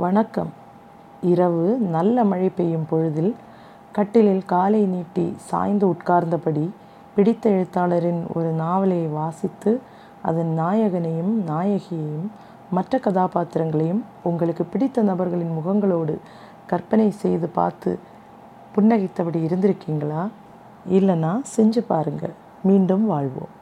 வணக்கம். இரவு நல்ல மழை பெய்யும் பொழுதில் கட்டிலில் காலை நீட்டி சாய்ந்து உட்கார்ந்தபடி பிடித்த எழுத்தாளரின் ஒரு நாவலை வாசித்து அதன் நாயகனையும் நாயகியையும் மற்ற கதாபாத்திரங்களையும் உங்களுக்கு பிடித்த நபர்களின் முகங்களோடு கற்பனை செய்து பார்த்து புன்னகைத்தபடி இருந்திருக்கீங்களா? இல்லைன்னா செஞ்சு பாருங்கள் மீண்டும் வாழ்வோம்.